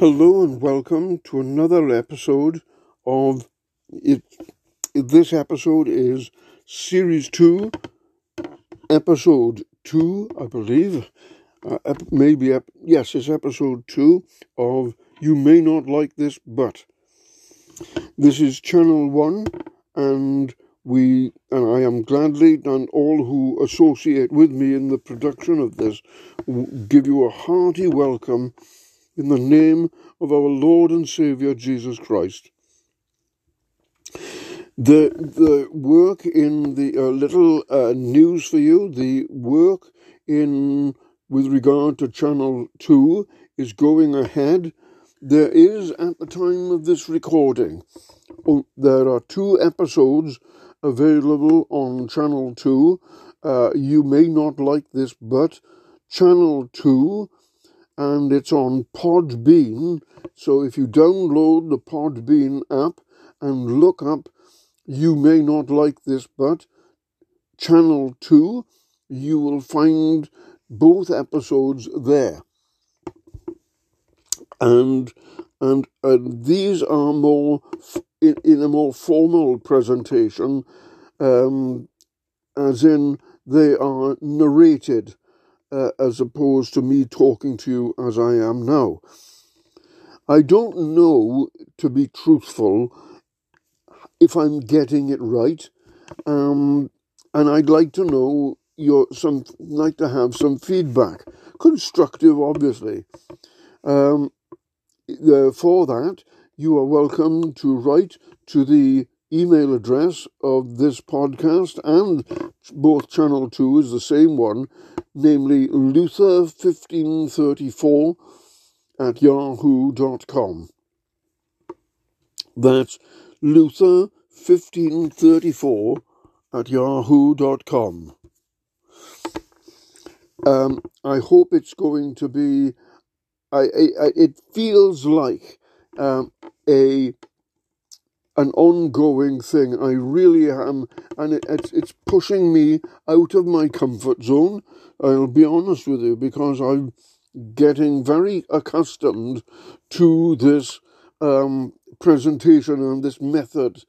Hello and welcome to another episode of it. This episode is series two, episode two, I believe. Uh, maybe yes, it's episode two of "You May Not Like This, But." This is channel one, and we and I am gladly and all who associate with me in the production of this give you a hearty welcome in the name of our Lord and Saviour Jesus Christ. The, the work in the uh, little uh, news for you, the work in with regard to Channel 2 is going ahead. There is, at the time of this recording, oh, there are two episodes available on Channel 2. Uh, you may not like this, but Channel 2 and it's on Podbean. So if you download the Podbean app and look up, you may not like this, but channel 2, you will find both episodes there. And and and these are more in, in, a more formal presentation, um, as in they are narrated uh, as opposed to me talking to you as I am now. I don't know, to be truthful, if I'm getting it right, um, and I'd like to know your some like to have some feedback, constructive, obviously. Um, for that, you are welcome to write to the email address of this podcast, and both channel two is the same one, namely Luther1534 at yahoo.com. That's Luther1534 at yahoo.com. Um, I hope it's going to be. I, I, it feels like um, a an ongoing thing. I really am, and it, it's it's pushing me out of my comfort zone. I'll be honest with you because I'm getting very accustomed to this um, presentation and this method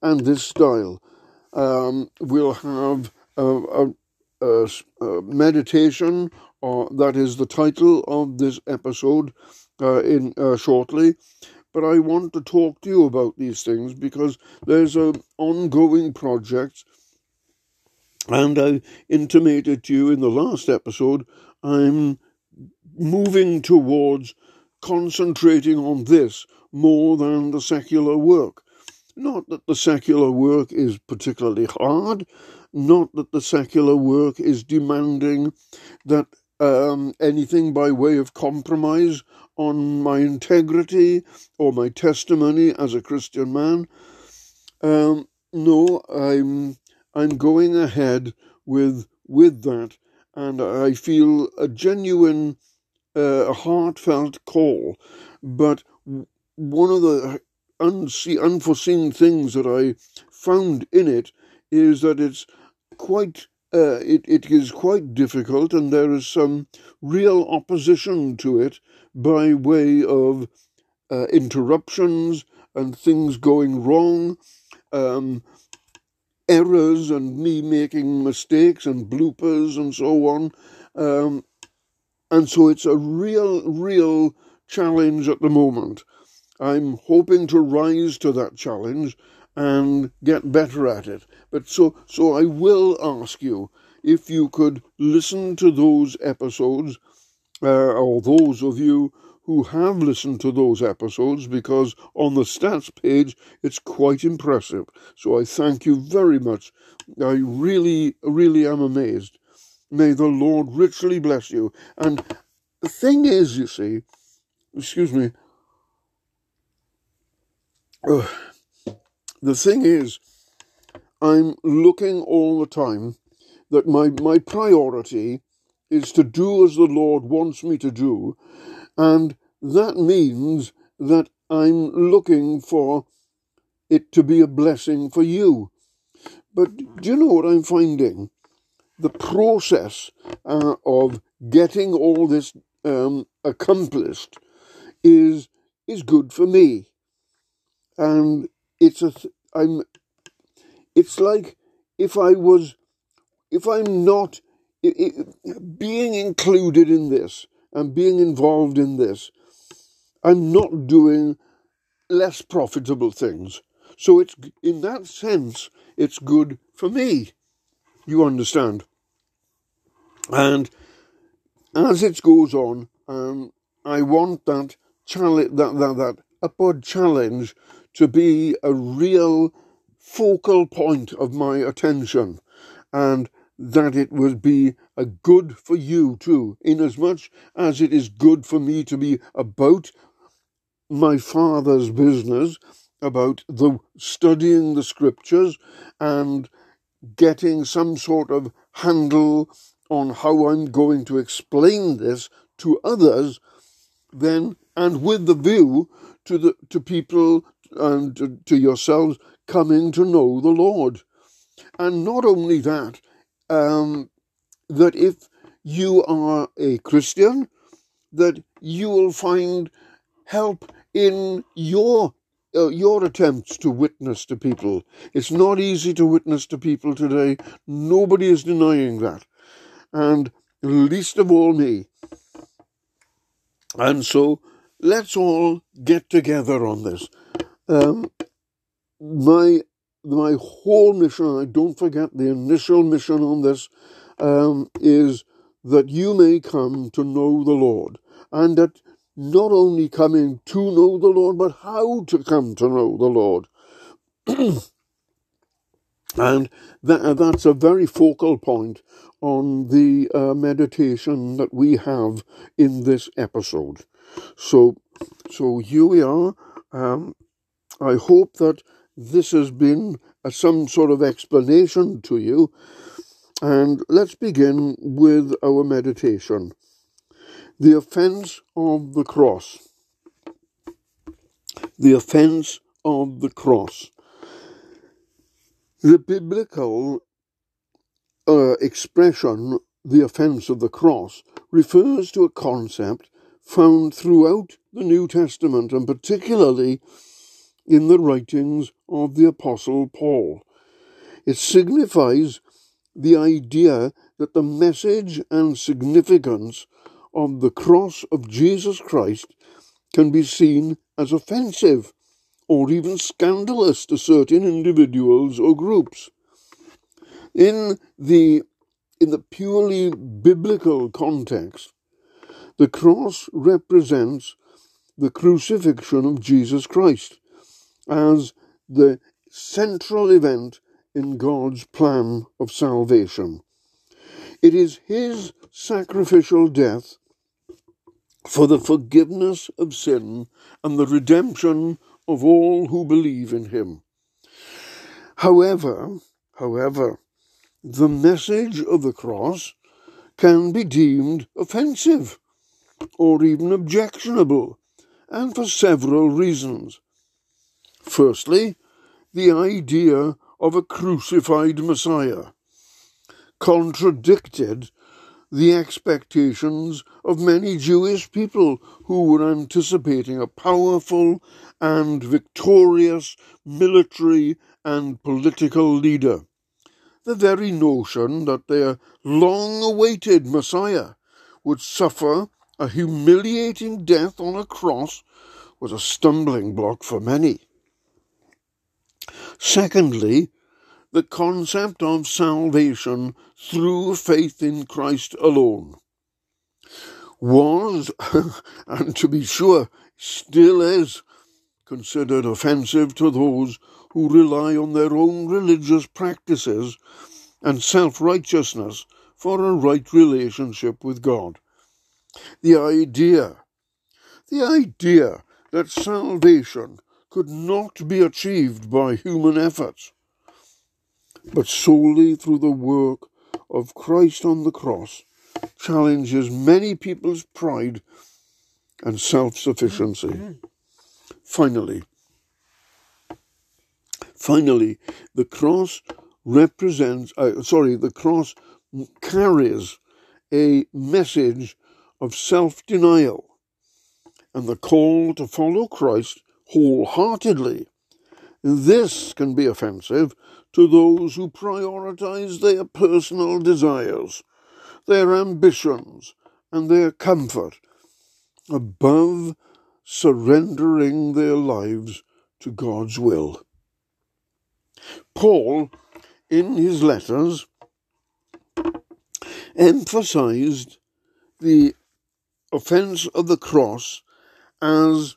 and this style. Um, we'll have a, a, a, a meditation, or that is the title of this episode, uh, in uh, shortly but I want to talk to you about these things because there's an ongoing project, and I intimated to you in the last episode I'm moving towards concentrating on this more than the secular work. Not that the secular work is particularly hard, not that the secular work is demanding that um, anything by way of compromise on my integrity or my testimony as a Christian man. Um, no, I'm I'm going ahead with with that, and I feel a genuine, uh, heartfelt call. But one of the unseen, unforeseen things that I found in it is that it's quite uh, it, it is quite difficult, and there is some real opposition to it by way of uh, interruptions and things going wrong, um, errors, and me making mistakes and bloopers and so on. Um, and so it's a real, real challenge at the moment. I'm hoping to rise to that challenge and get better at it. But so, so I will ask you if you could listen to those episodes, uh, or those of you who have listened to those episodes, because on the stats page it's quite impressive. So I thank you very much. I really, really am amazed. May the Lord richly bless you. And the thing is, you see, excuse me. Uh, the thing is, I'm looking all the time that my, my priority is to do as the Lord wants me to do, and that means that I'm looking for it to be a blessing for you. But do you know what I'm finding? The process uh, of getting all this um, accomplished is is good for me, and it's a I'm. It's like if I was, if I'm not it, it, being included in this and being involved in this, I'm not doing less profitable things. So it's in that sense, it's good for me. You understand? And as it goes on, um, I want that challenge, that, that that upward challenge, to be a real focal point of my attention, and that it would be a good for you too, inasmuch as it is good for me to be about my father's business, about the studying the scriptures and getting some sort of handle on how I'm going to explain this to others, then and with the view to the to people and to, to yourselves coming to know the Lord. And not only that, um, that if you are a Christian, that you will find help in your uh, your attempts to witness to people. It's not easy to witness to people today. Nobody is denying that, and least of all me. And so, let's all get together on this. Um, my my whole mission, I don't forget the initial mission on this, um, is that you may come to know the Lord, and that not only coming to know the Lord, but how to come to know the Lord. and that, that's a very focal point on the uh, meditation that we have in this episode. So, so here we are. Um, I hope that this has been a, some sort of explanation to you. And let's begin with our meditation. The offense of the cross. The offense of the cross. The biblical uh, expression, the offense of the cross, refers to a concept found throughout the New Testament and particularly in the writings of the Apostle Paul. It signifies the idea that the message and significance of the cross of Jesus Christ can be seen as offensive or even scandalous to certain individuals or groups. In the, in the purely biblical context, the cross represents the crucifixion of Jesus Christ as the central event in God's plan of salvation. It is His sacrificial death for the forgiveness of sin and the redemption of all who believe in Him. However, however, the message of the cross can be deemed offensive or even objectionable, and for several reasons. Firstly, the idea of a crucified Messiah contradicted the expectations of many Jewish people who were anticipating a powerful and victorious military and political leader. The very notion that their long awaited Messiah would suffer a humiliating death on a cross was a stumbling block for many. Secondly, the concept of salvation through faith in Christ alone was, and to be sure still is, considered offensive to those who rely on their own religious practices and self righteousness for a right relationship with God. The idea, the idea that salvation could not be achieved by human efforts but solely through the work of Christ on the cross, challenges many people's pride and self sufficiency. Finally, finally, the cross represents, uh, sorry, the cross carries a message of self denial and the call to follow Christ wholeheartedly. This can be offensive to those who prioritize their personal desires, their ambitions, and their comfort above surrendering their lives to God's will. Paul, in his letters, emphasized the offense of the cross as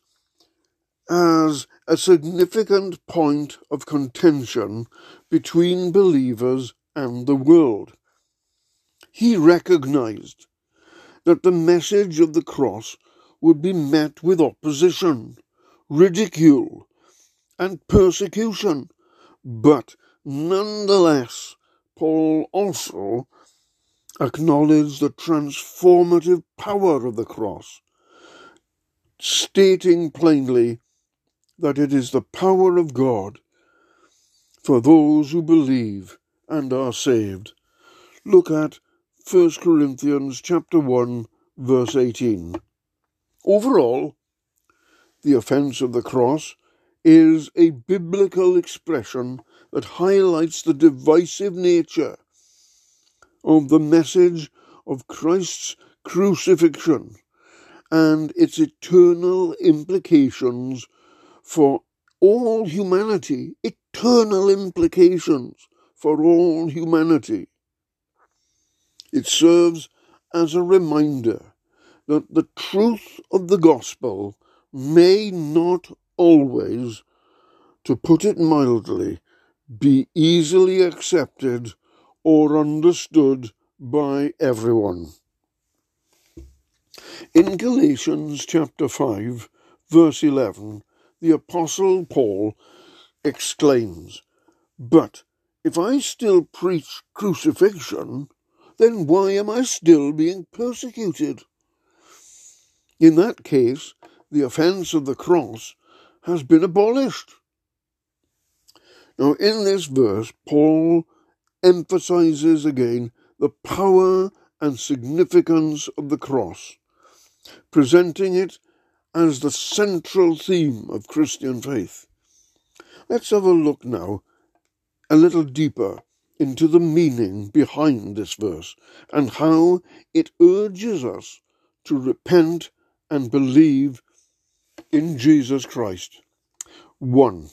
as a significant point of contention between believers and the world. He recognized that the message of the cross would be met with opposition, ridicule, and persecution, but nonetheless, Paul also acknowledged the transformative power of the cross, stating plainly that it is the power of God for those who believe and are saved. Look at 1 Corinthians chapter 1 verse 18. Overall, the offense of the cross is a biblical expression that highlights the divisive nature of the message of Christ's crucifixion and its eternal implications for all humanity, eternal implications for all humanity. It serves as a reminder that the truth of the gospel may not always, to put it mildly, be easily accepted or understood by everyone. In Galatians chapter 5, verse 11, the Apostle Paul exclaims, But if I still preach crucifixion, then why am I still being persecuted? In that case, the offence of the cross has been abolished. Now, in this verse, Paul emphasizes again the power and significance of the cross, presenting it as the central theme of Christian faith. Let's have a look now a little deeper into the meaning behind this verse and how it urges us to repent and believe in Jesus Christ. 1.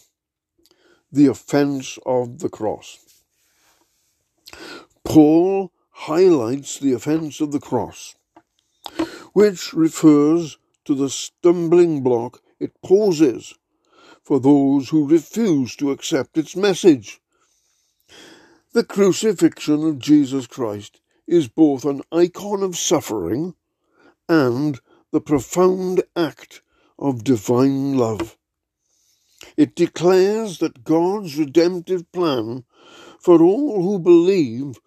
The offence of the cross. Paul highlights the offence of the cross, which refers to the stumbling block it poses for those who refuse to accept its message. The crucifixion of Jesus Christ is both an icon of suffering and the profound act of divine love. It declares that God's redemptive plan for all who believe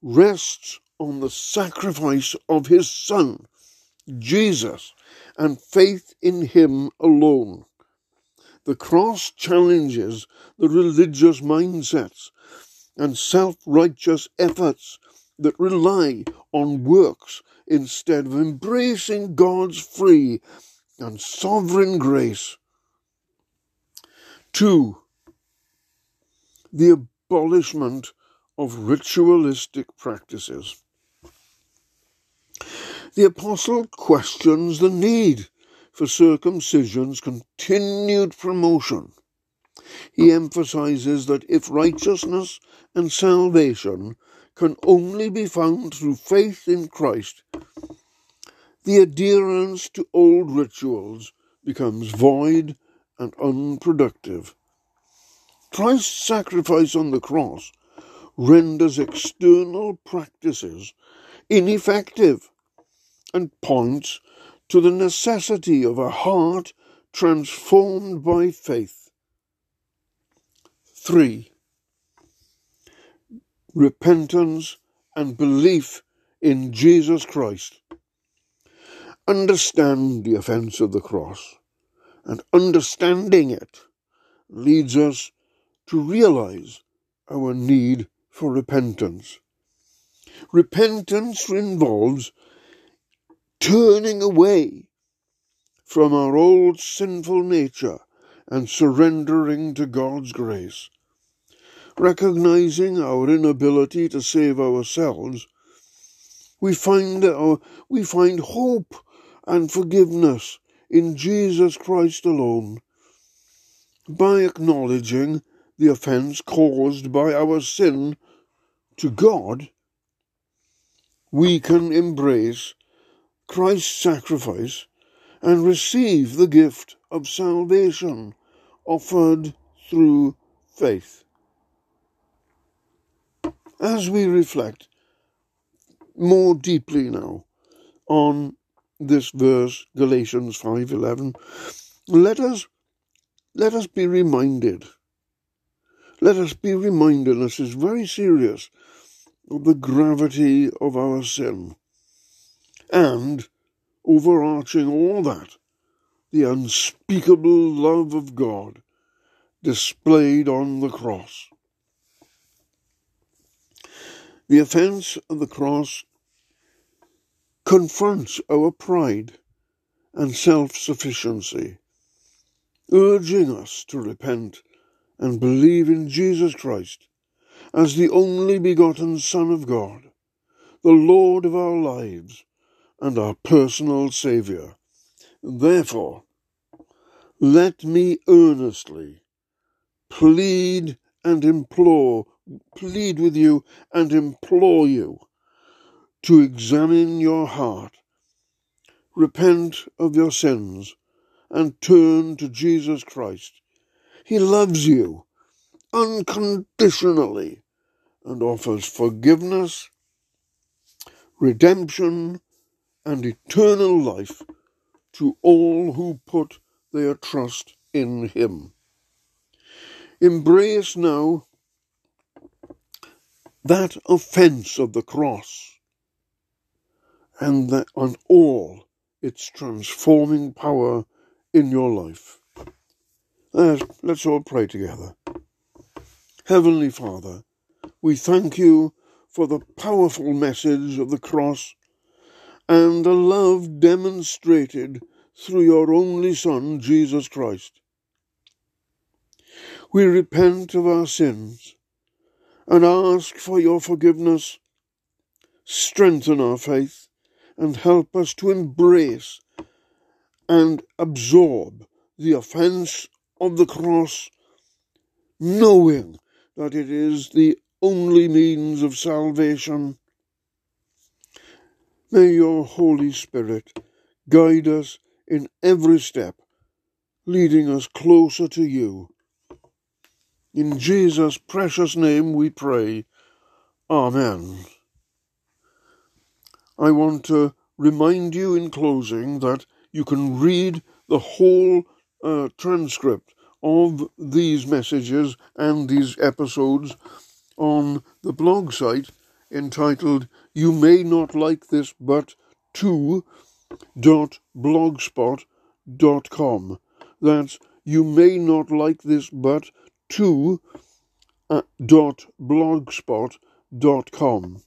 rests on the sacrifice of his Son, Jesus, and faith in him alone. The cross challenges the religious mindsets and self righteous efforts that rely on works instead of embracing God's free and sovereign grace. 2. The abolishment of ritualistic practices. The Apostle questions the need for circumcision's continued promotion. He emphasizes that if righteousness and salvation can only be found through faith in Christ, the adherence to old rituals becomes void and unproductive. Christ's sacrifice on the cross renders external practices ineffective and points to the necessity of a heart transformed by faith. 3. Repentance and belief in Jesus Christ. Understand the offence of the cross, and understanding it leads us to realize our need for repentance. Repentance involves turning away from our old sinful nature and surrendering to God's grace. Recognizing our inability to save ourselves, we find, our, we find hope and forgiveness in Jesus Christ alone. By acknowledging the offence caused by our sin to God, we can embrace Christ's sacrifice and receive the gift of salvation offered through faith. As we reflect more deeply now on this verse Galatians 5:11 let us let us be reminded let us be reminded this is very serious of the gravity of our sin and overarching all that the unspeakable love of God displayed on the cross. The offence of the cross confronts our pride and self sufficiency, urging us to repent and believe in Jesus Christ as the only begotten Son of God, the Lord of our lives and our personal Saviour. Therefore, let me earnestly plead and implore, plead with you and implore you to examine your heart, repent of your sins, and turn to Jesus Christ. He loves you unconditionally and offers forgiveness, redemption, and eternal life to all who put their trust in Him. Embrace now that offence of the cross and on all its transforming power in your life. Uh, let's all pray together. Heavenly Father, we thank you for the powerful message of the cross and the love demonstrated through your only Son, Jesus Christ. We repent of our sins and ask for your forgiveness. Strengthen our faith and help us to embrace and absorb the offence of the cross, knowing that it is the only means of salvation. May your Holy Spirit guide us in every step, leading us closer to you. In Jesus' precious name we pray. Amen. I want to remind you in closing that you can read the whole uh, transcript of these messages and these episodes on the blog site entitled You May Not Like This But 2 dot blogspot dot com. That's you may not like this but 2 uh, dot blogspot dot com.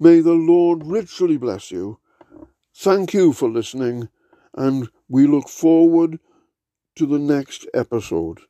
May the Lord richly bless you. Thank you for listening, and we look forward to the next episode.